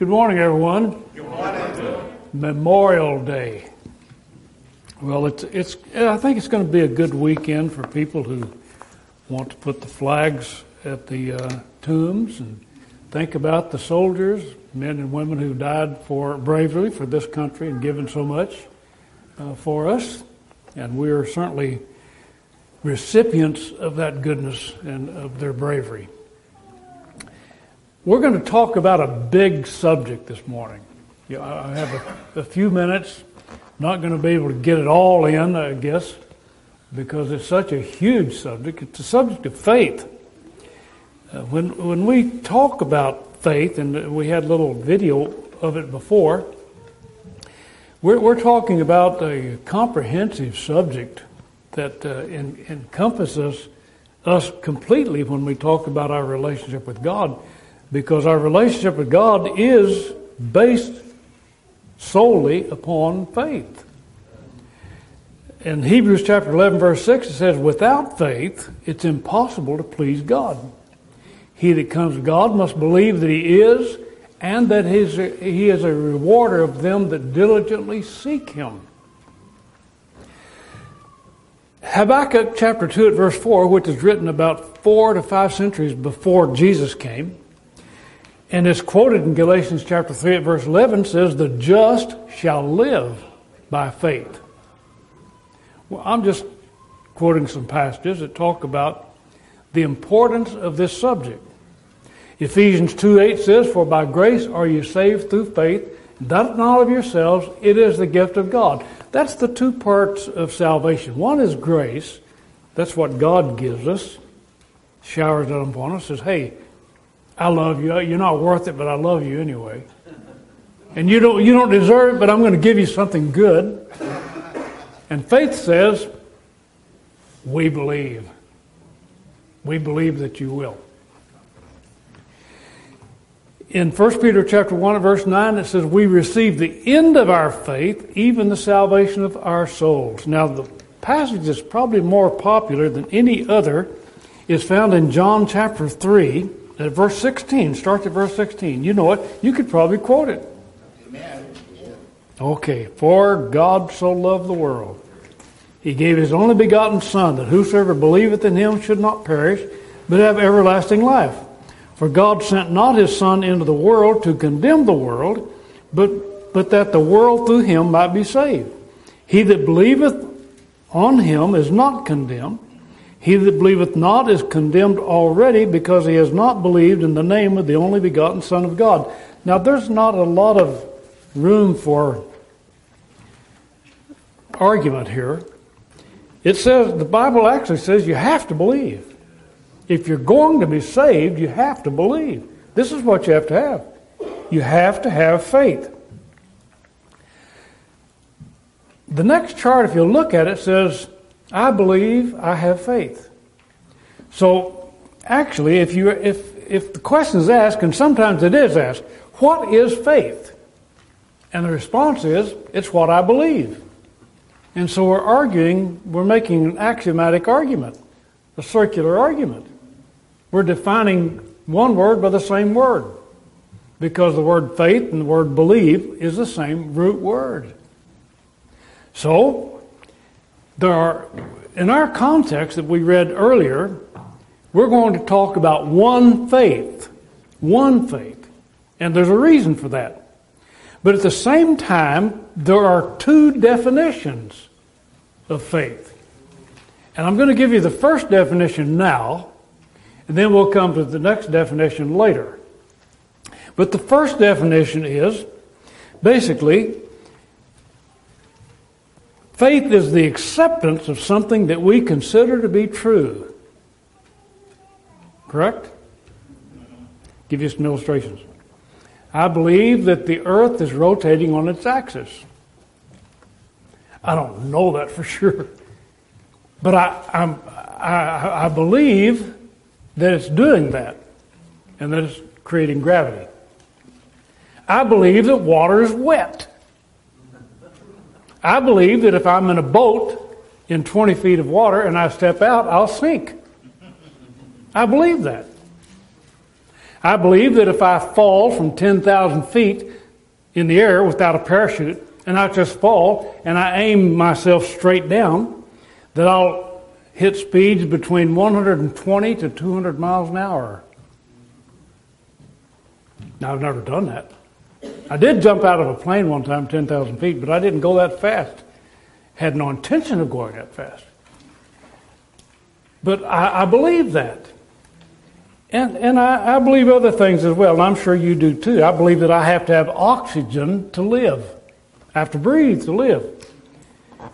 Good morning, everyone. Good morning. Memorial Day. Well, it's, it's, I think it's going to be a good weekend for people who want to put the flags at the uh, tombs and think about the soldiers, men and women who died for bravely for this country and given so much uh, for us. And we are certainly recipients of that goodness and of their bravery. We're going to talk about a big subject this morning. I have a, a few minutes. Not going to be able to get it all in, I guess, because it's such a huge subject. It's a subject of faith. Uh, when when we talk about faith, and we had a little video of it before, we're, we're talking about a comprehensive subject that uh, encompasses us completely when we talk about our relationship with God because our relationship with God is based solely upon faith. In Hebrews chapter 11, verse 6, it says, Without faith, it's impossible to please God. He that comes to God must believe that He is, and that his, He is a rewarder of them that diligently seek Him. Habakkuk chapter 2 at verse 4, which is written about four to five centuries before Jesus came, and it's quoted in Galatians chapter 3 at verse 11 says, The just shall live by faith. Well, I'm just quoting some passages that talk about the importance of this subject. Ephesians 2 8 says, For by grace are you saved through faith, that not of yourselves, it is the gift of God. That's the two parts of salvation. One is grace, that's what God gives us, showers it upon us, says, Hey, I love you. You're not worth it, but I love you anyway. And you don't, you don't deserve it, but I'm going to give you something good. And faith says, we believe. We believe that you will. In 1 Peter chapter 1 verse 9 it says we receive the end of our faith even the salvation of our souls. Now the passage that's probably more popular than any other is found in John chapter 3 at verse 16, starts at verse 16. You know it. You could probably quote it. Amen. Okay. For God so loved the world. He gave his only begotten Son, that whosoever believeth in him should not perish, but have everlasting life. For God sent not his Son into the world to condemn the world, but, but that the world through him might be saved. He that believeth on him is not condemned, he that believeth not is condemned already because he has not believed in the name of the only begotten Son of God. Now, there's not a lot of room for argument here. It says, the Bible actually says you have to believe. If you're going to be saved, you have to believe. This is what you have to have. You have to have faith. The next chart, if you look at it, says I believe, I have faith. So, actually, if, you, if, if the question is asked, and sometimes it is asked, what is faith? And the response is, it's what I believe. And so we're arguing, we're making an axiomatic argument, a circular argument. We're defining one word by the same word because the word faith and the word believe is the same root word. So, there are, in our context that we read earlier, we're going to talk about one faith. One faith. And there's a reason for that. But at the same time, there are two definitions of faith. And I'm going to give you the first definition now, and then we'll come to the next definition later. But the first definition is basically Faith is the acceptance of something that we consider to be true. Correct? Give you some illustrations. I believe that the earth is rotating on its axis. I don't know that for sure. But I, I, I believe that it's doing that and that it's creating gravity. I believe that water is wet. I believe that if I'm in a boat in 20 feet of water and I step out, I'll sink. I believe that. I believe that if I fall from 10,000 feet in the air without a parachute, and I just fall and I aim myself straight down, that I'll hit speeds between 120 to 200 miles an hour. Now, I've never done that. I did jump out of a plane one time, 10,000 feet, but I didn't go that fast. Had no intention of going that fast. But I, I believe that. And, and I, I believe other things as well, and I'm sure you do too. I believe that I have to have oxygen to live. I have to breathe to live.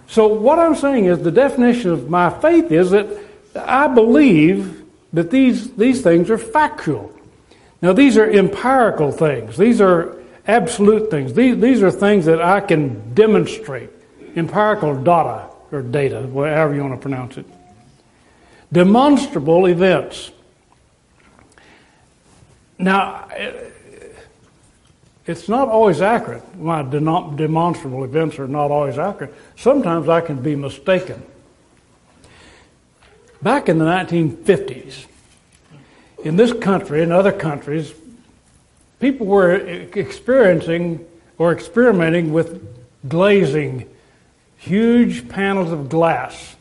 So, what I'm saying is the definition of my faith is that I believe that these, these things are factual. Now, these are empirical things, these are absolute things. These, these are things that I can demonstrate. Empirical data, or data, whatever you want to pronounce it. Demonstrable events. Now, eh, it's not always accurate. My demonstrable events are not always accurate. Sometimes I can be mistaken. Back in the 1950s, in this country and other countries, people were experiencing or experimenting with glazing huge panels of glass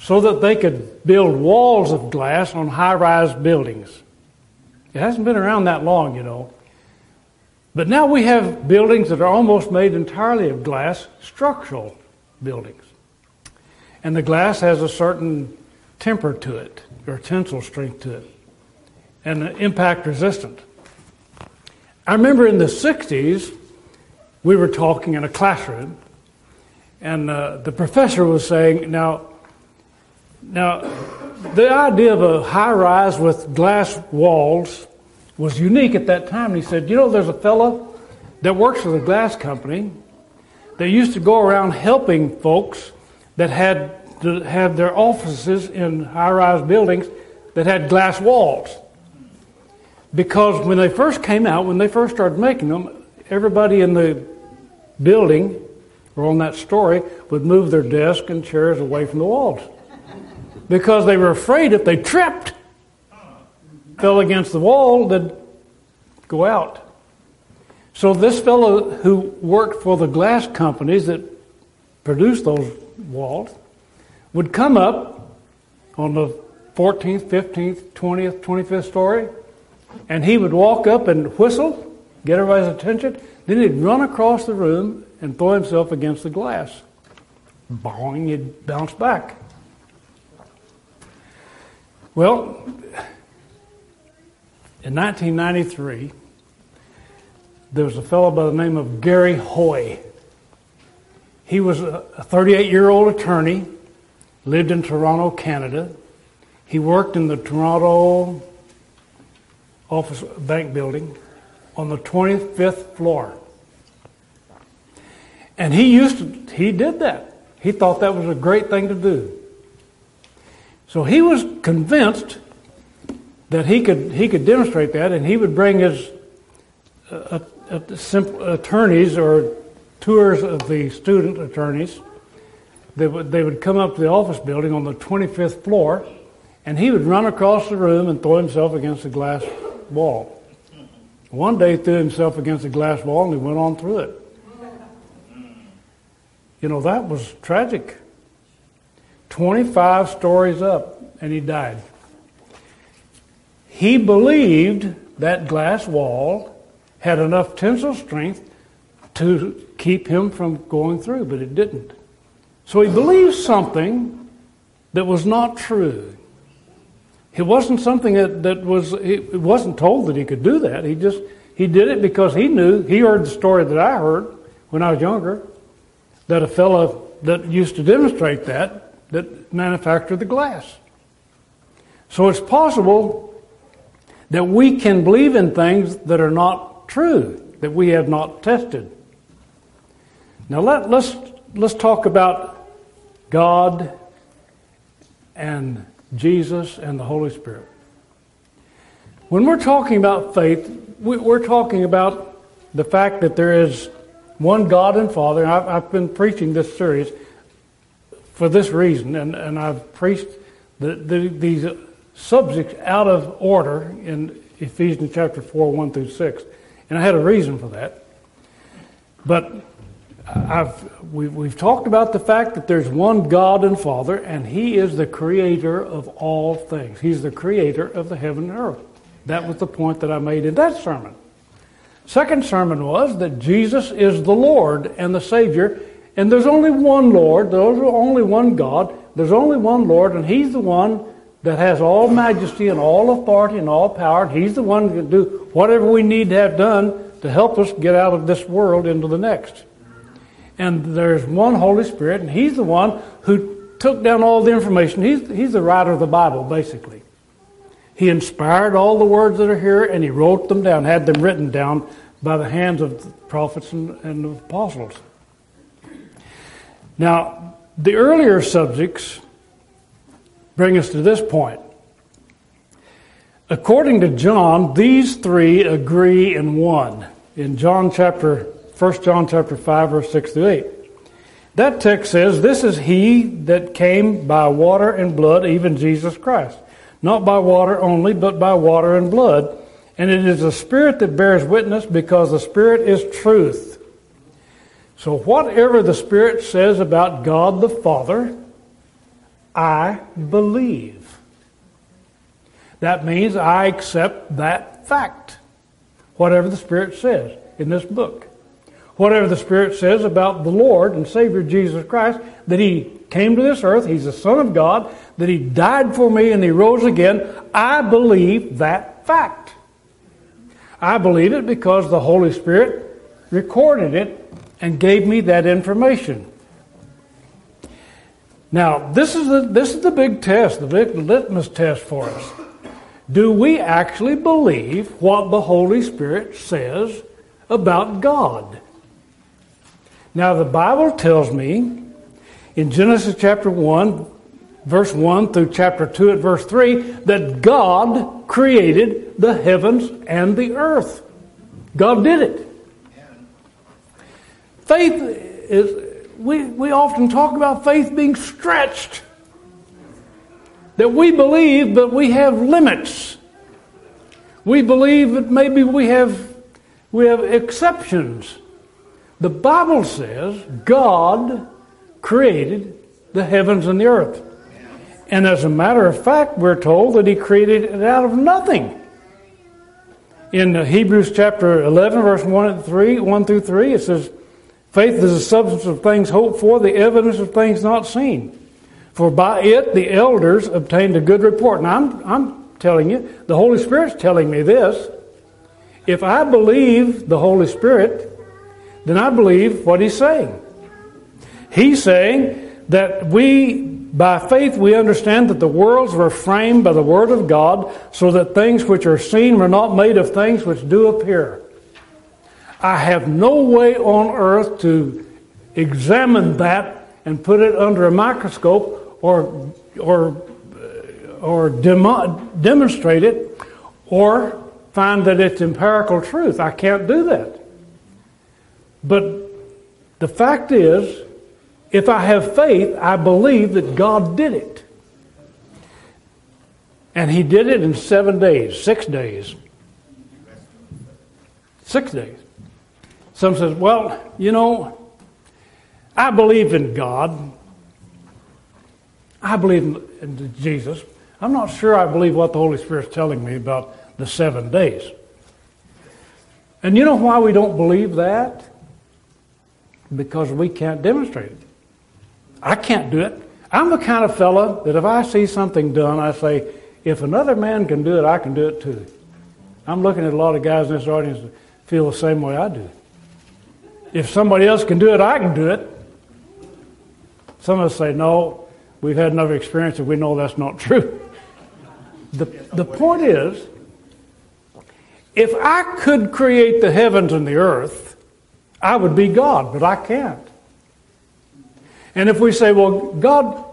so that they could build walls of glass on high rise buildings. It hasn't been around that long, you know. But now we have buildings that are almost made entirely of glass, structural buildings. And the glass has a certain temper to it, or tensile strength to it, and impact resistant. I remember in the 60s, we were talking in a classroom, and uh, the professor was saying, now, now, the idea of a high rise with glass walls was unique at that time. And he said, You know, there's a fellow that works for the glass company that used to go around helping folks that had have their offices in high rise buildings that had glass walls. Because when they first came out, when they first started making them, everybody in the building or on that story would move their desk and chairs away from the walls. Because they were afraid if they tripped, fell against the wall, they'd go out. So this fellow who worked for the glass companies that produced those walls would come up on the 14th, 15th, 20th, 25th story and he would walk up and whistle, get everybody's attention. Then he'd run across the room and throw himself against the glass. Boing, he'd bounce back. Well, in 1993, there was a fellow by the name of Gary Hoy. He was a 38 year old attorney, lived in Toronto, Canada. He worked in the Toronto office bank building on the 25th floor. And he used to, he did that. He thought that was a great thing to do. So he was convinced that he could he could demonstrate that, and he would bring his uh, uh, attorneys or tours of the student attorneys. They would they would come up to the office building on the 25th floor, and he would run across the room and throw himself against the glass wall. One day he threw himself against a glass wall and he went on through it. You know, that was tragic. 25 stories up and he died. He believed that glass wall had enough tensile strength to keep him from going through, but it didn't. So he believed something that was not true. It wasn't something that, that was, it wasn't told that he could do that. He just, he did it because he knew, he heard the story that I heard when I was younger, that a fellow that used to demonstrate that, that manufactured the glass. So it's possible that we can believe in things that are not true, that we have not tested. Now let, let's, let's talk about God and Jesus, and the Holy Spirit. When we're talking about faith, we're talking about the fact that there is one God and Father. I've been preaching this series for this reason, and, and I've preached the, the, these subjects out of order in, Ephesians chapter 4, 1 through 6. And I had a reason for that. But I've, we, we've talked about the fact that there's one God and Father, and He is the creator of all things. He's the creator of the heaven and earth. That was the point that I made in that sermon. Second sermon was that Jesus is the Lord and the Savior, and there's only one Lord, there's only one God, there's only one Lord, and He's the one that has all majesty and all authority and all power, and He's the one that can do whatever we need to have done to help us get out of this world into the next. And there's one Holy Spirit, and He's the one who took down all the information. He's, he's the writer of the Bible, basically. He inspired all the words that are here, and He wrote them down, had them written down by the hands of the prophets and, and the apostles. Now, the earlier subjects bring us to this point. According to John, these three agree in one. In John chapter 1 John chapter 5 verse 6 through 8. That text says, "This is he that came by water and blood, even Jesus Christ, not by water only, but by water and blood, and it is the spirit that bears witness because the spirit is truth." So whatever the spirit says about God the Father, I believe. That means I accept that fact, whatever the Spirit says in this book. Whatever the Spirit says about the Lord and Savior Jesus Christ, that He came to this earth, He's the Son of God, that He died for me and He rose again, I believe that fact. I believe it because the Holy Spirit recorded it and gave me that information. Now, this is the, this is the big test, the big litmus test for us. Do we actually believe what the Holy Spirit says about God? Now, the Bible tells me in Genesis chapter 1, verse 1 through chapter 2 at verse 3, that God created the heavens and the earth. God did it. Faith is, we, we often talk about faith being stretched that we believe, but we have limits. We believe that maybe we have, we have exceptions. The Bible says God created the heavens and the earth. And as a matter of fact, we're told that He created it out of nothing. In Hebrews chapter 11, verse 1, and 3, 1 through 3, it says, Faith is the substance of things hoped for, the evidence of things not seen. For by it the elders obtained a good report. Now I'm, I'm telling you, the Holy Spirit's telling me this. If I believe the Holy Spirit, then I believe what He's saying. He's saying that we, by faith, we understand that the worlds were framed by the Word of God, so that things which are seen were not made of things which do appear. I have no way on earth to examine that and put it under a microscope or, or, uh, or demo, demonstrate it or find that it's empirical truth. I can't do that. But the fact is, if I have faith, I believe that God did it. And He did it in seven days, six days. Six days. Some says, well, you know, I believe in God, I believe in Jesus. I'm not sure I believe what the Holy Spirit's telling me about the seven days. And you know why we don't believe that? Because we can't demonstrate it. I can't do it. I'm the kind of fella that if I see something done, I say, if another man can do it, I can do it too. I'm looking at a lot of guys in this audience that feel the same way I do. If somebody else can do it, I can do it. Some of us say, no, We've had enough experience that we know that's not true. The, the point is, if I could create the heavens and the earth, I would be God, but I can't. And if we say, well, God,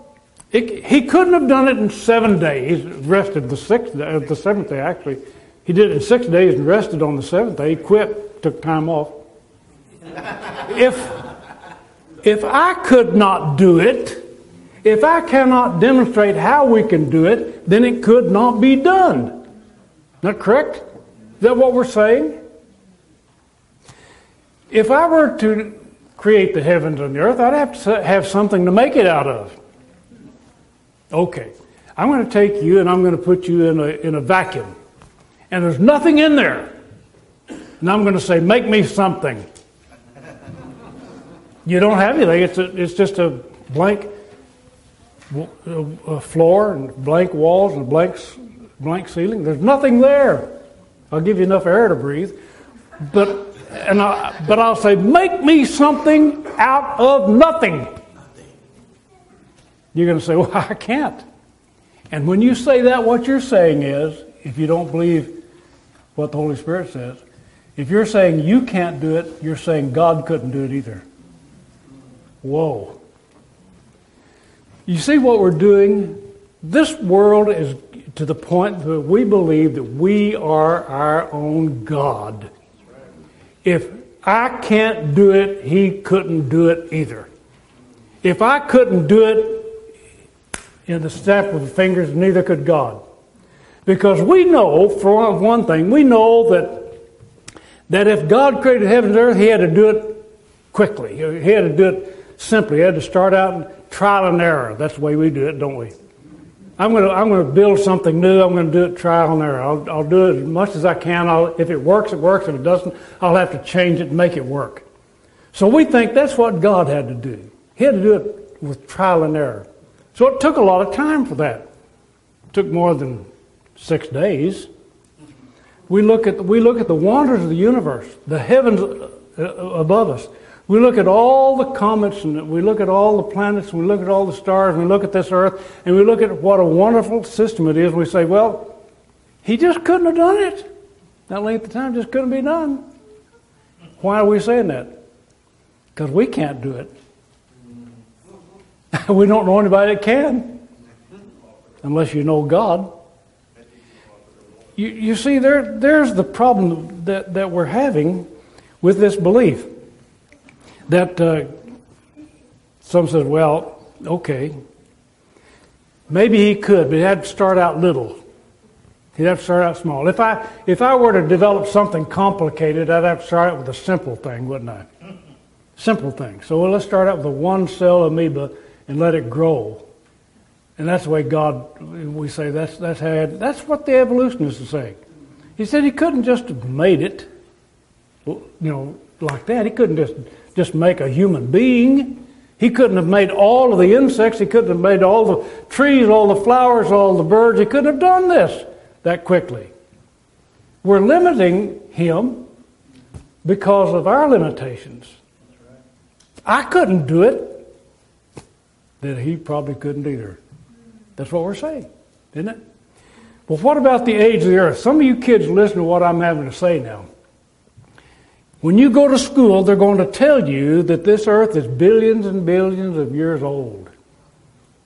it, He couldn't have done it in seven days, rested the sixth day, uh, the seventh day actually. He did it in six days and rested on the seventh day. He quit, took time off. if, if I could not do it, if I cannot demonstrate how we can do it, then it could not be done. Not that correct? that what we're saying? If I were to create the heavens and the earth, I'd have to have something to make it out of. Okay, I'm going to take you and I'm going to put you in a, in a vacuum. And there's nothing in there. And I'm going to say, make me something. You don't have anything. It's, a, it's just a blank a floor and blank walls and blank, blank ceiling. There's nothing there. I'll give you enough air to breathe. But, and I, but I'll say, make me something out of nothing. You're going to say, well, I can't. And when you say that, what you're saying is, if you don't believe what the Holy Spirit says, if you're saying you can't do it, you're saying God couldn't do it either. Whoa. You see what we're doing? This world is to the point that we believe that we are our own God. If I can't do it, he couldn't do it either. If I couldn't do it in the snap of the fingers, neither could God. Because we know, for one thing, we know that that if God created heaven and earth, he had to do it quickly. He had to do it simply. He had to start out trial and error. That's the way we do it, don't we? I'm going to, I'm going to build something new. I'm going to do it trial and error. I'll, I'll do it as much as I can. I'll, if it works, it works. If it doesn't, I'll have to change it and make it work. So we think that's what God had to do. He had to do it with trial and error. So it took a lot of time for that. It took more than six days. We look at, we look at the wonders of the universe, the heavens uh, above us. We look at all the comets and we look at all the planets and we look at all the stars and we look at this earth and we look at what a wonderful system it is. We say, well, he just couldn't have done it. That length of time just couldn't be done. Why are we saying that? Because we can't do it. we don't know anybody that can. Unless you know God. You, you see, there, there's the problem that, that we're having with this belief that uh, some said, well, okay, maybe he could, but he had to start out little. He'd have to start out small. If I if I were to develop something complicated, I'd have to start out with a simple thing, wouldn't I? Simple thing. So well, let's start out with a one cell amoeba and let it grow. And that's the way God we say that's that's how that's what the evolutionists are saying. He said he couldn't just have made it, you know, like that. He couldn't just just make a human being. He couldn't have made all of the insects. He couldn't have made all the trees, all the flowers, all the birds. He couldn't have done this that quickly. We're limiting him because of our limitations. I couldn't do it. Then he probably couldn't either. That's what we're saying, isn't it? Well, what about the age of the earth? Some of you kids listen to what I'm having to say now. When you go to school, they're going to tell you that this earth is billions and billions of years old.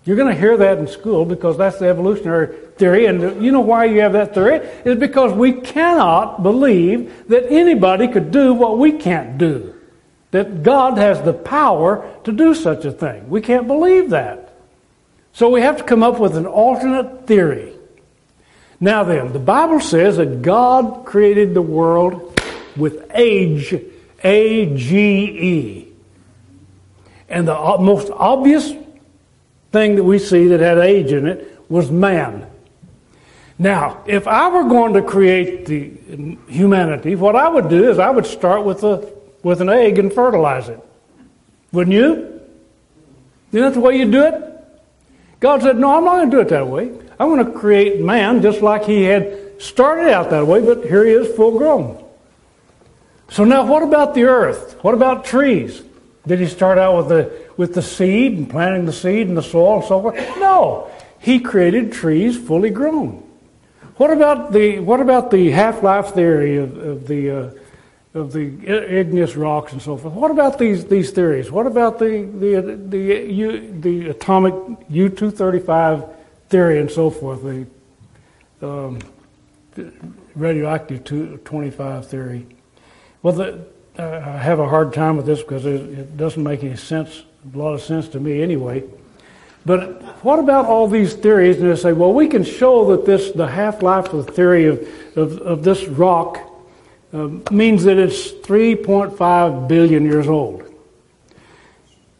You're going to hear that in school because that's the evolutionary theory. And you know why you have that theory? Is because we cannot believe that anybody could do what we can't do. That God has the power to do such a thing. We can't believe that. So we have to come up with an alternate theory. Now then, the Bible says that God created the world with age, A G E. And the most obvious thing that we see that had age in it was man. Now, if I were going to create the humanity, what I would do is I would start with a with an egg and fertilize it. Wouldn't you? Isn't that the way you do it? God said, No, I'm not going to do it that way. I'm going to create man just like he had started out that way, but here he is full grown. So now what about the earth? What about trees? Did he start out with the with the seed and planting the seed in the soil and so forth? No. He created trees fully grown. What about the what about the half-life theory of, of the uh, of the igneous rocks and so forth? What about these these theories? What about the the the U, the atomic U two thirty five theory and so forth? The, um, radioactive two twenty five theory. Well, the, uh, I have a hard time with this because it, doesn't make any sense, a lot of sense to me anyway. But what about all these theories? And they say, well, we can show that this the half life of the theory of, of, of this rock uh, means that it's 3.5 billion years old.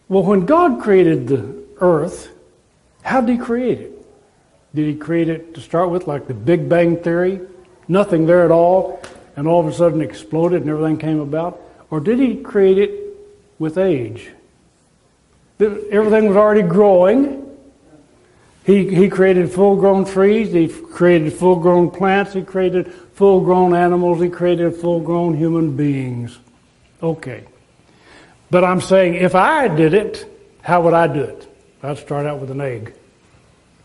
Well, when God created the earth, how did He create it? Did He create it to start with, like the Big Bang Theory? Nothing there at all, and all of a sudden exploded and everything came about? Or did He create it with age? Everything was already growing. He, he created full grown trees, He created full grown plants, He created full grown animals, He created full grown human beings. Okay. But I'm saying if I did it, how would I do it? I'd start out with an egg.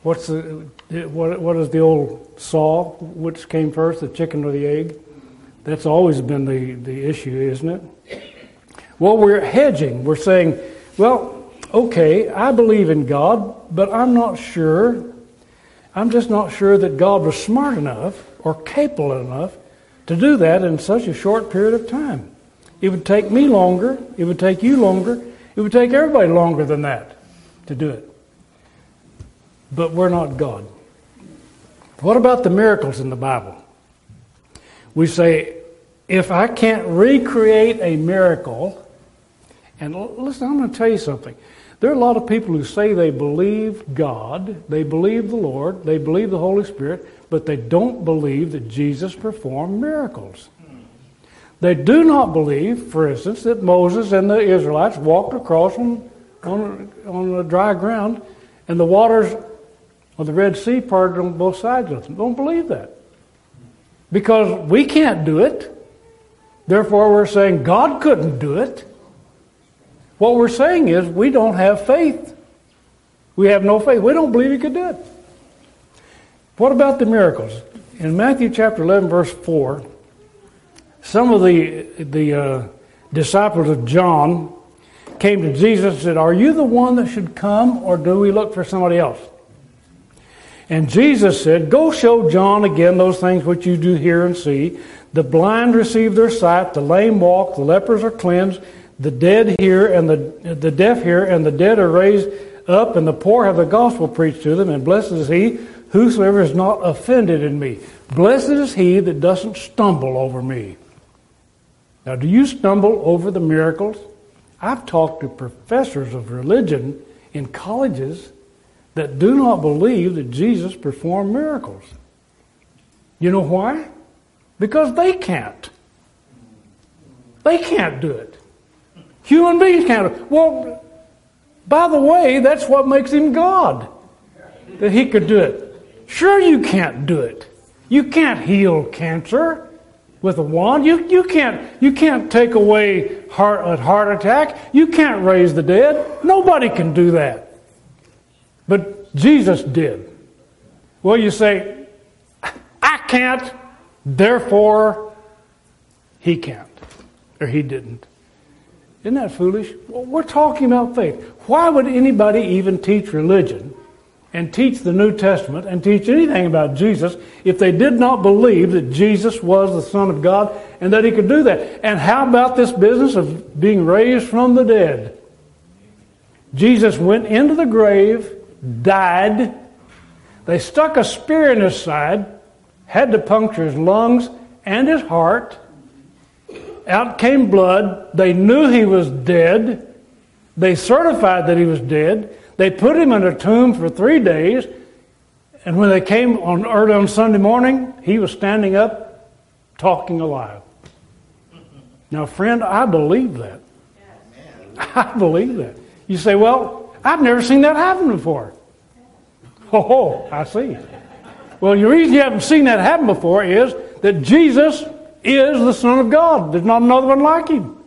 What's the, what, what is the old saw? Which came first, the chicken or the egg? That's always been the, the issue, isn't it? Well, we're hedging. We're saying, well, okay, I believe in God, but I'm not sure. I'm just not sure that God was smart enough or capable enough to do that in such a short period of time. It would take me longer. It would take you longer. It would take everybody longer than that to do it. But we're not God. What about the miracles in the Bible? We say, if I can't recreate a miracle, and listen, I'm going to tell you something. There are a lot of people who say they believe God, they believe the Lord, they believe the Holy Spirit, but they don't believe that Jesus performed miracles. They do not believe, for instance, that Moses and the Israelites walked across on, on, on the dry ground and the waters of the Red Sea parted on both sides of them. Don't believe that. Because we can't do it. Therefore, we're saying God couldn't do it. What we're saying is we don't have faith. We have no faith. We don't believe He could do it. What about the miracles? In Matthew chapter 11, verse 4, some of the, the uh, disciples of John came to Jesus and said, Are you the one that should come, or do we look for somebody else? And Jesus said, Go show John again those things which you do hear and see. The blind receive their sight, the lame walk, the lepers are cleansed, the dead hear, and the, the deaf hear, and the dead are raised up, and the poor have the gospel preached to them, and blessed is he whosoever is not offended in me. Blessed is he that doesn't stumble over me. Now, do you stumble over the miracles? I've talked to professors of religion in colleges that do not believe that Jesus performed miracles. You know why? Because they can't. They can't do it. Human beings can't. Well, by the way, that's what makes him God. That he could do it. Sure, you can't do it. You can't heal cancer with a wand. You, you, can't, you can't take away heart, a heart attack. You can't raise the dead. Nobody can do that. But Jesus did. Well, you say, I can't, therefore he can't. Or he didn't. Isn't that foolish? Well, we're talking about faith. Why would anybody even teach religion and teach the New Testament and teach anything about Jesus if they did not believe that Jesus was the Son of God and that He could do that. And how about this business of being raised from the dead? Jesus went into the grave, died. They stuck a spear in his side, had to puncture his lungs and his heart. Out came blood. They knew he was dead. They certified that he was dead. They put him in a tomb for three days, and when they came on early on Sunday morning, he was standing up, talking alive. Now, friend, I believe that. I believe that. You say, well, I've never seen that happen before. Oh, I see. Well, the reason you haven't seen that happen before is that Jesus is the Son of God. There's not another one like him.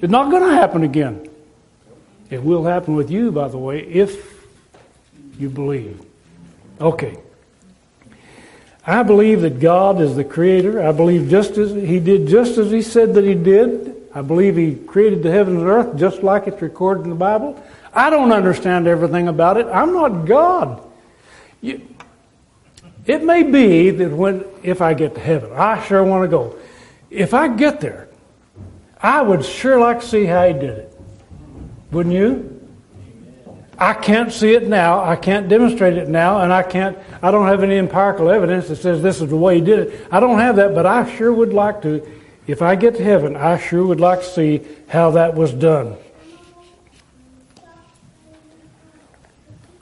It's not going to happen again. It will happen with you, by the way, if you believe. Okay. I believe that God is the creator. I believe just as he did just as he said that he did. I believe he created the heavens and earth just like it's recorded in the Bible. I don't understand everything about it. I'm not God. You, it may be that when if I get to heaven, I sure want to go. If I get there, I would sure like to see how he did it. Wouldn't you? I can't see it now, I can't demonstrate it now, and I can't, I don't have any empirical evidence that says this is the way he did it. I don't have that, but I sure would like to. If I get to heaven, I sure would like to see how that was done.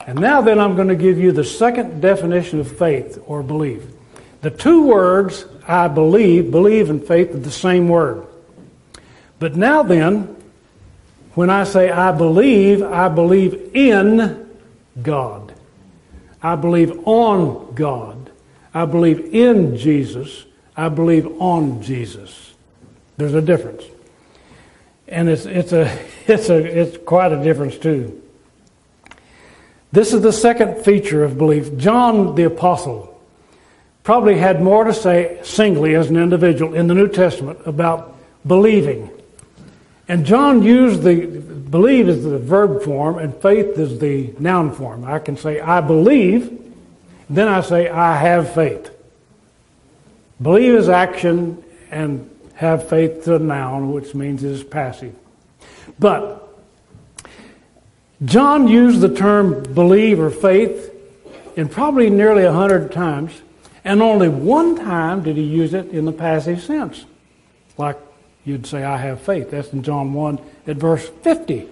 And now then I'm going to give you the second definition of faith or belief. The two words, I believe, believe and faith are the same word. But now then, when I say I believe, I believe in God. I believe on God. I believe in Jesus. I believe on Jesus. There's a difference. And it's, it's, a, it's, a, it's quite a difference, too. This is the second feature of belief. John the Apostle probably had more to say singly as an individual in the New Testament about believing. And John used the believe is the verb form and faith is the noun form. I can say I believe, then I say I have faith. Believe is action and have faith to a noun, which means it is passive. But John used the term believe or faith in probably nearly a hundred times, and only one time did he use it in the passive sense. Like you'd say, I have faith. That's in John 1 at verse 50.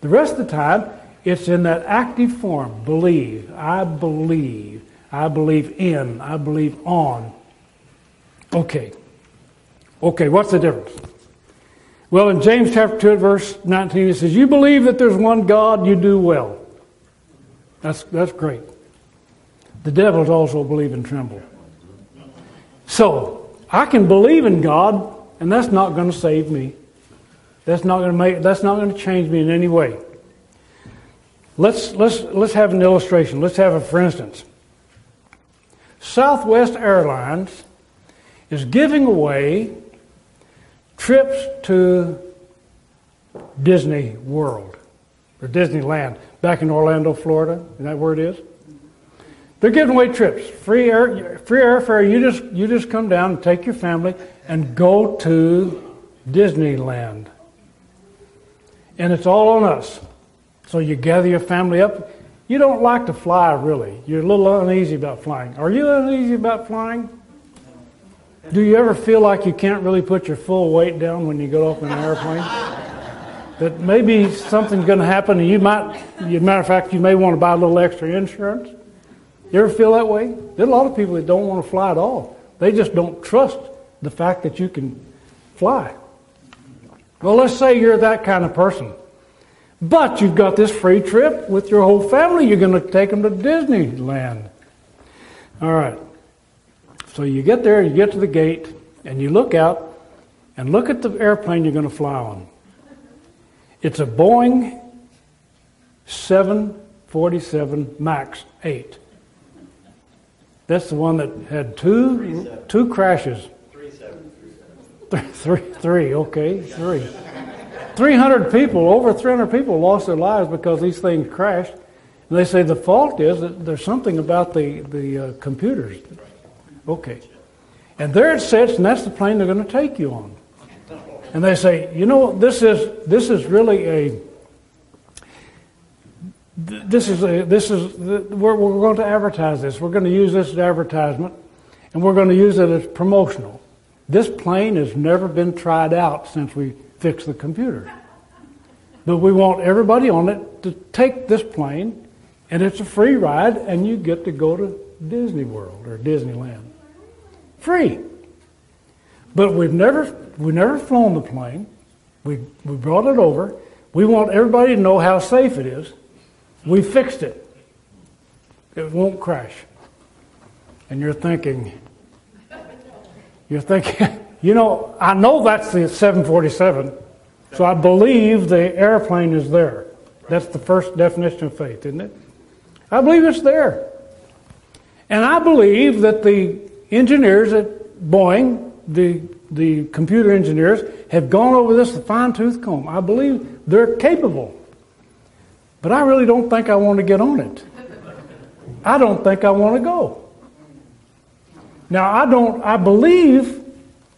The rest of the time, it's in that active form believe. I believe. I believe in. I believe on. Okay. Okay, what's the difference? Well, in James chapter 2, verse 19, it says, You believe that there's one God, you do well. That's, that's great. The devils also believe and tremble. So, I can believe in God, and that's not going to save me. That's not going to make, that's not going to change me in any way. Let's, let's, let's have an illustration. Let's have a, for instance. Southwest Airlines is giving away trips to Disney World or Disneyland back in Orlando, Florida. Isn't that where it is? They're giving away trips, free air, free airfare. You just you just come down and take your family and go to Disneyland, and it's all on us. So you gather your family up. You don't like to fly, really. You're a little uneasy about flying. Are you uneasy about flying? Do you ever feel like you can't really put your full weight down when you get off an airplane? that maybe something's going to happen and you might, as a matter of fact, you may want to buy a little extra insurance. You ever feel that way? There's a lot of people that don't want to fly at all. They just don't trust the fact that you can fly. Well, let's say you're that kind of person. But you've got this free trip with your whole family. You're going to take them to Disneyland. All right. So you get there, you get to the gate, and you look out and look at the airplane you're going to fly on. It's a Boeing 747 MAX 8. That's the one that had two two crashes. Three, seven, three, seven. Three, three, okay, three. 300 people, over 300 people lost their lives because these things crashed. And they say the fault is that there's something about the, the uh, computers Okay. And there it sits, and that's the plane they're going to take you on. And they say, you know, this is this is really a this is a, this is we're, we're going to advertise this. We're going to use this as advertisement, and we're going to use it as promotional. This plane has never been tried out since we fixed the computer. But we want everybody on it to take this plane, and it's a free ride, and you get to go to Disney World or Disneyland. Free. But we've never we've never flown the plane. We we brought it over. We want everybody to know how safe it is. We fixed it. It won't crash. And you're thinking, you're thinking, you know, I know that's the 747, so I believe the airplane is there. That's the first definition of faith, isn't it? I believe it's there. And I believe that the engineers at Boeing, the, the computer engineers, have gone over this with a fine tooth comb. I believe they're capable. But I really don't think I want to get on it. I don't think I want to go. Now I don't I believe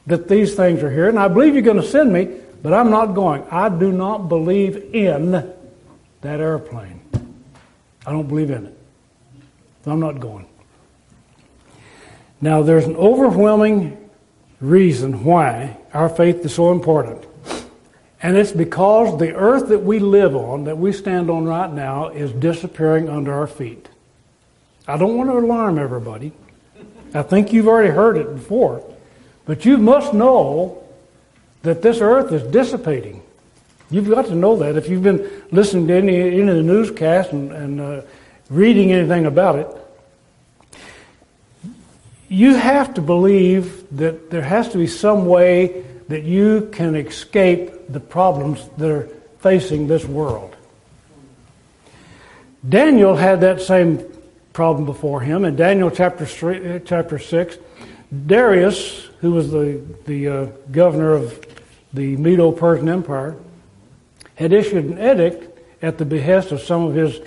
that these things are here, and I believe you're going to send me, but I'm not going. I do not believe in that airplane. I don't believe in it. I'm not going. Now, there's an overwhelming reason why our faith is so important. And it's because the earth that we live on, that we stand on right now, is disappearing under our feet. I don't want to alarm everybody. I think you've already heard it before. But you must know that this earth is dissipating. You've got to know that if you've been listening to any, any of the newscasts and, and uh, reading anything about it. You have to believe that there has to be some way that you can escape the problems that are facing this world. Daniel had that same problem before him. In Daniel chapter, three, uh, chapter 6, Darius, who was the, the uh, governor of the Medo Persian Empire, had issued an edict at the behest of some of his,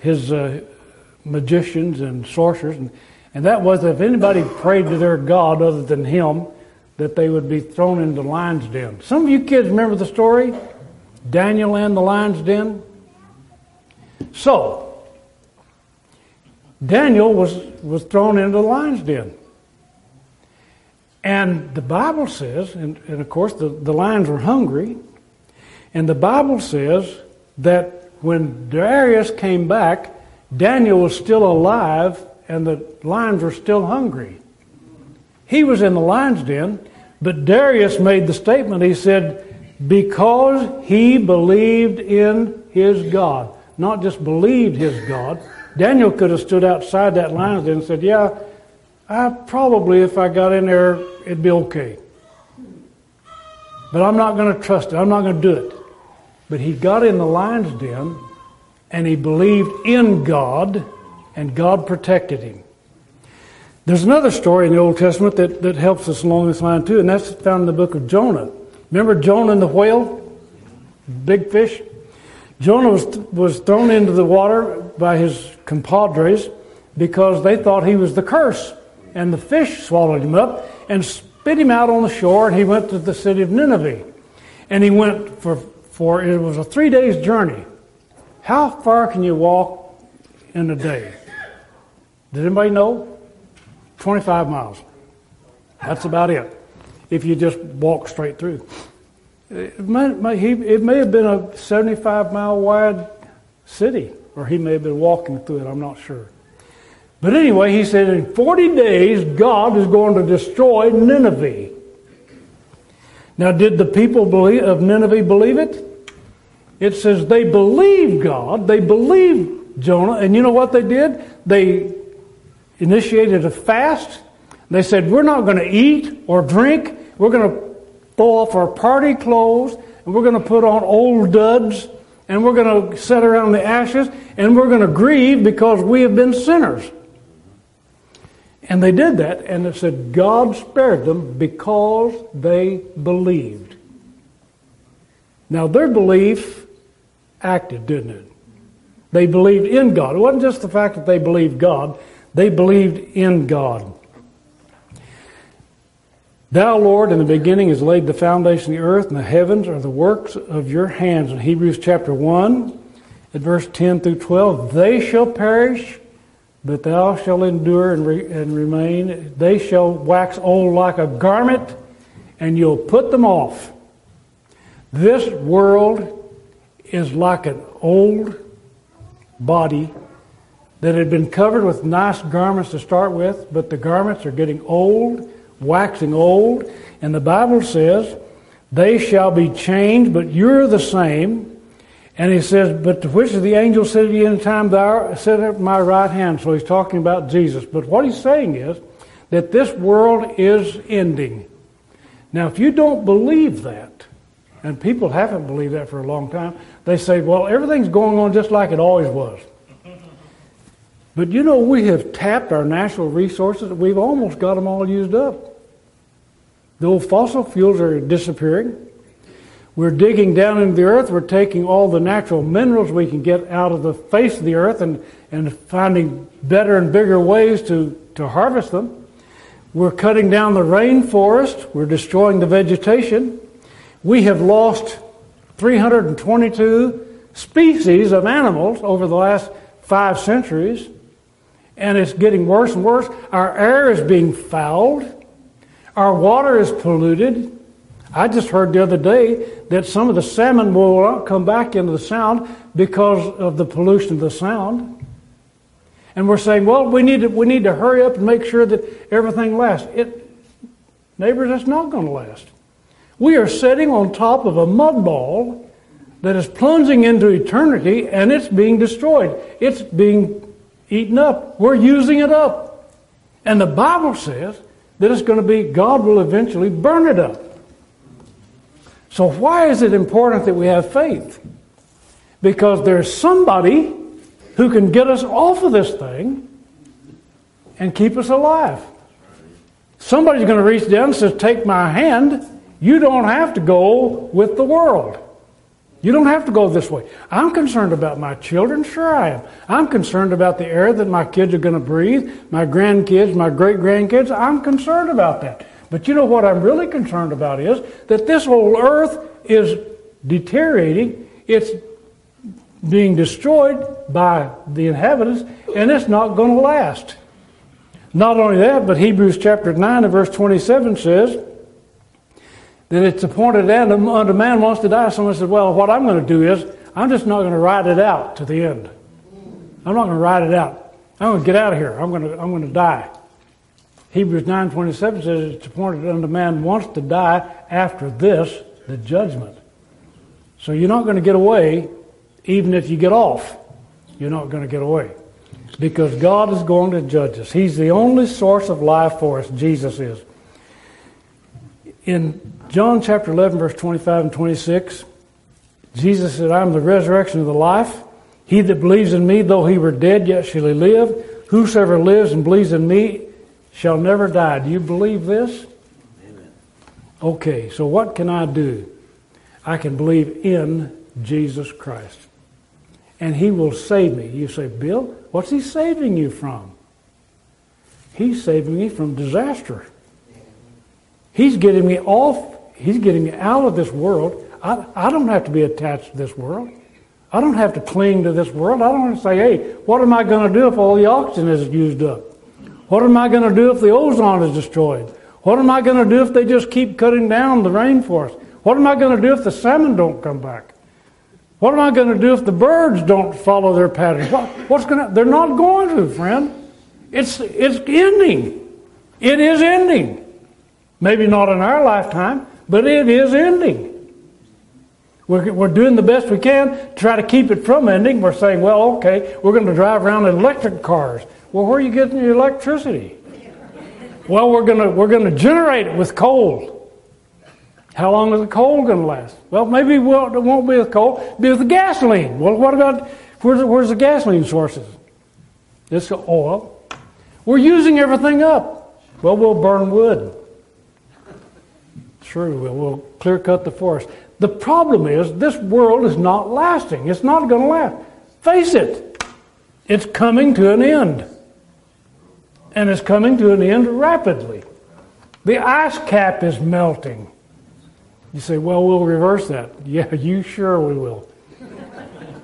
his uh, magicians and sorcerers, and, and that was if anybody prayed to their God other than him, that they would be thrown into the lion's den. Some of you kids remember the story? Daniel and the lion's den? So, Daniel was, was thrown into the lion's den. And the Bible says, and, and of course the, the lions were hungry, and the Bible says that when Darius came back, Daniel was still alive and the lions were still hungry. He was in the lion's den, but Darius made the statement. He said, because he believed in his God. Not just believed his God. Daniel could have stood outside that lion's den and said, Yeah, I probably, if I got in there, it'd be okay. But I'm not going to trust it. I'm not going to do it. But he got in the lion's den and he believed in God, and God protected him. There's another story in the Old Testament that, that helps us along this line too, and that's found in the book of Jonah. Remember Jonah and the whale? Big fish? Jonah was, was thrown into the water by his compadres because they thought he was the curse. And the fish swallowed him up and spit him out on the shore, and he went to the city of Nineveh. And he went for, for it was a three days journey. How far can you walk in a day? Did anybody know? 25 miles. That's about it. If you just walk straight through. It may, it may have been a 75 mile wide city, or he may have been walking through it, I'm not sure. But anyway, he said in 40 days, God is going to destroy Nineveh. Now, did the people believe, of Nineveh believe it? It says they believed God, they believed Jonah, and you know what they did? They initiated a fast. They said, We're not going to eat or drink. We're going to throw off our party clothes, and we're going to put on old duds, and we're going to sit around the ashes, and we're going to grieve because we have been sinners. And they did that, and it said God spared them because they believed. Now, their belief acted, didn't it? They believed in God. It wasn't just the fact that they believed God, they believed in God. Thou, Lord, in the beginning has laid the foundation of the earth, and the heavens are the works of your hands. In Hebrews chapter 1, at verse 10 through 12, they shall perish, but thou shalt endure and, re- and remain. They shall wax old like a garment, and you'll put them off. This world is like an old body that had been covered with nice garments to start with, but the garments are getting old, waxing old, and the Bible says, they shall be changed, but you're the same. And he says, But to which of the angels said you in time thou sit at my right hand? So he's talking about Jesus. But what he's saying is that this world is ending. Now, if you don't believe that, and people haven't believed that for a long time, they say, well, everything's going on just like it always was. But you know, we have tapped our natural resources. We've almost got them all used up. The old fossil fuels are disappearing. We're digging down into the earth. We're taking all the natural minerals we can get out of the face of the earth and, and finding better and bigger ways to, to harvest them. We're cutting down the rainforest. We're destroying the vegetation. We have lost 322 species of animals over the last five centuries, and it's getting worse and worse. Our air is being fouled, our water is polluted. I just heard the other day that some of the salmon will not come back into the sound because of the pollution of the sound. And we're saying, well, we need to, we need to hurry up and make sure that everything lasts. It, neighbors, that's not going to last. We are sitting on top of a mud ball that is plunging into eternity and it's being destroyed. It's being eaten up. We're using it up. And the Bible says that it's going to be, God will eventually burn it up. So, why is it important that we have faith? Because there's somebody who can get us off of this thing and keep us alive. Somebody's going to reach down and say, Take my hand. You don't have to go with the world. You don't have to go this way. I'm concerned about my children. Sure, I am. I'm concerned about the air that my kids are going to breathe, my grandkids, my great grandkids. I'm concerned about that. But you know what I'm really concerned about is that this whole earth is deteriorating. It's being destroyed by the inhabitants, and it's not going to last. Not only that, but Hebrews chapter 9 and verse 27 says that it's appointed unto man wants to die. Someone said, Well, what I'm going to do is, I'm just not going to ride it out to the end. I'm not going to ride it out. I'm going to get out of here. I'm going to, I'm going to die. Hebrews 9.27 says it's appointed unto man wants to die after this, the judgment. So you're not going to get away even if you get off. You're not going to get away. Because God is going to judge us. He's the only source of life for us. Jesus is. In John chapter 11, verse 25 and 26, Jesus said, I am the resurrection of the life. He that believes in me, though he were dead, yet shall he live. Whosoever lives and believes in me shall never die. Do you believe this? Amen. Okay, so what can I do? I can believe in Jesus Christ. And he will save me. You say, Bill, what's he saving you from? He's saving me from disaster. He's getting me off, he's getting me out of this world. I, I don't have to be attached to this world. I don't have to cling to this world. I don't have to say, hey, what am I going to do if all the oxygen is used up? What am I going to do if the ozone is destroyed? What am I going to do if they just keep cutting down the rainforest? What am I going to do if the salmon don't come back? What am I going to do if the birds don't follow their pattern? What, what's going to? They're not going to, friend. It's it's ending. It is ending. Maybe not in our lifetime, but it is ending. We're, we're doing the best we can to try to keep it from ending. We're saying, well, okay, we're going to drive around in electric cars. Well, where are you getting your electricity? Well, we're going to we're going to generate it with coal. How long is the coal going to last? Well, maybe we'll, it won't be with coal. It'll be with gasoline. Well, what about where's where's the gasoline sources? It's oil. We're using everything up. Well, we'll burn wood. Sure, we will. We'll clear cut the forest. The problem is this world is not lasting. It's not going to last. Face it. It's coming to an end and it's coming to an end rapidly. The ice cap is melting. You say, well, we'll reverse that. Yeah, you sure we will.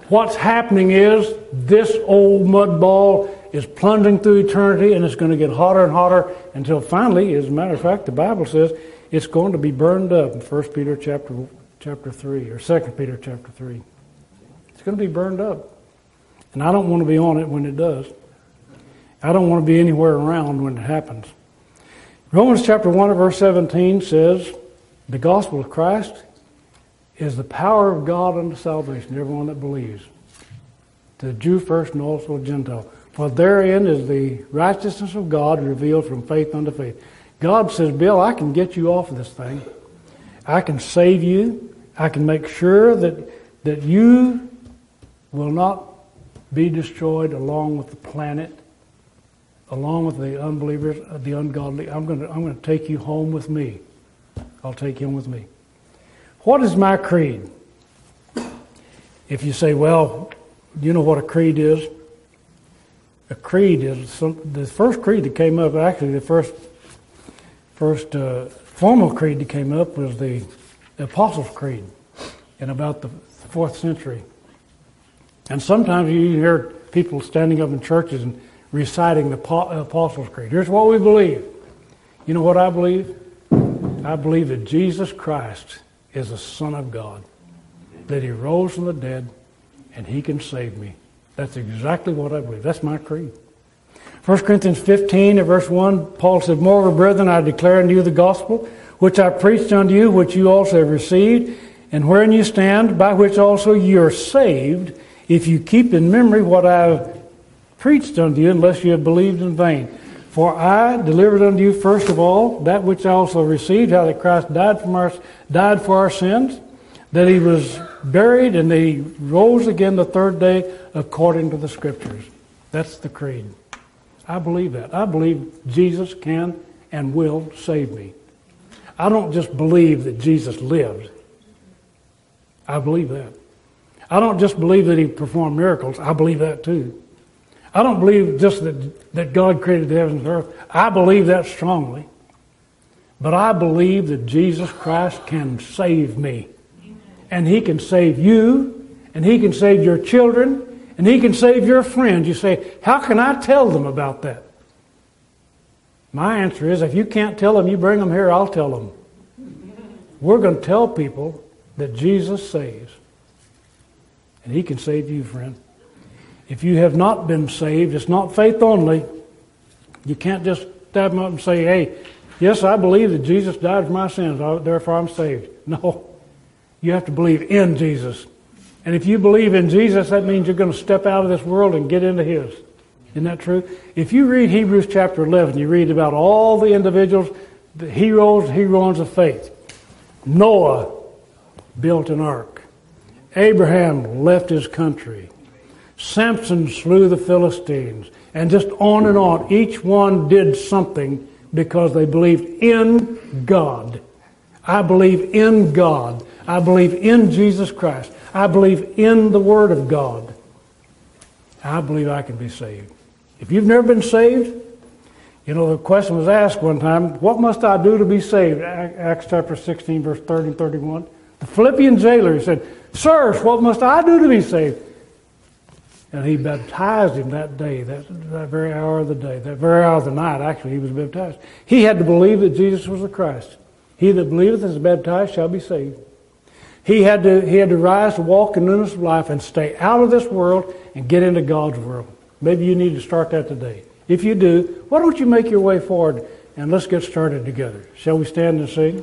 What's happening is this old mud ball is plunging through eternity and it's going to get hotter and hotter until finally, as a matter of fact, the Bible says it's going to be burned up in 1 Peter chapter, chapter 3 or 2 Peter chapter 3. It's going to be burned up. And I don't want to be on it when it does. I don't want to be anywhere around when it happens. Romans chapter 1 verse 17 says, The gospel of Christ is the power of God unto salvation, everyone that believes. The Jew first and also the Gentile. For therein is the righteousness of God revealed from faith unto faith. God says, Bill, I can get you off of this thing. I can save you. I can make sure that, that you will not be destroyed along with the planet along with the unbelievers, the ungodly. I'm going to, I'm going to take you home with me. I'll take him with me. What is my creed? If you say, well, you know what a creed is? A creed is some, the first creed that came up. Actually, the first first uh, formal creed that came up was the, Apostles' Creed in about the fourth century. And sometimes you hear people standing up in churches and reciting the Apostles' Creed. Here's what we believe. You know what I believe? I believe that Jesus Christ is the Son of God, that He rose from the dead, and He can save me. That's exactly what I believe. That's my creed. 1 Corinthians 15 and verse 1, Paul said, Moreover, brethren, I declare unto you the gospel, which I preached unto you, which you also have received, and wherein you stand, by which also you are saved, if you keep in memory what I have preached unto you, unless you have believed in vain. For I delivered unto you first of all that which I also received, how that Christ died, from our, died for our sins, that he was buried, and that he rose again the third day according to the Scriptures. That's the creed. I believe that. I believe Jesus can and will save me. I don't just believe that Jesus lived. I believe that. I don't just believe that he performed miracles. I believe that too. I don't believe just that, that God created the heavens and earth. I believe that strongly. But I believe that Jesus Christ can save me. And he can save you, and he can save your children, and He can save your friend, You say, How can I tell them about that? My answer is if you can't tell them, you bring them here, I'll tell them. We're going to tell people that Jesus saves. And He can save you, friend. If you have not been saved, it's not faith only. You can't just stab them up and say, Hey, yes, I believe that Jesus died for my sins, therefore I'm saved. No. You have to believe in Jesus. And if you believe in Jesus, that means you're going to step out of this world and get into His. Isn't that true? If you read Hebrews chapter 11, you read about all the individuals, the heroes, heroines of faith. Noah built an ark. Abraham left his country. Samson slew the Philistines. And just on and on. Each one did something because they believed in God. I believe in God. I believe in Jesus Christ. I believe in the Word of God. I believe I can be saved. If you've never been saved, you know, the question was asked one time, what must I do to be saved? Acts chapter 16, verse 30 and 31. The Philippian jailer said, Sirs, what must I do to be saved? And he baptized him that day, that, that very hour of the day, that very hour of the night, actually, he was baptized. He had to believe that Jesus was the Christ. He that believeth and is baptized shall be saved. He had to, he had to rise to walk in the newness of life and stay out of this world and get into God's world. Maybe you need to start that today. If you do, why don't you make your way forward and let's get started together. Shall we stand and sing?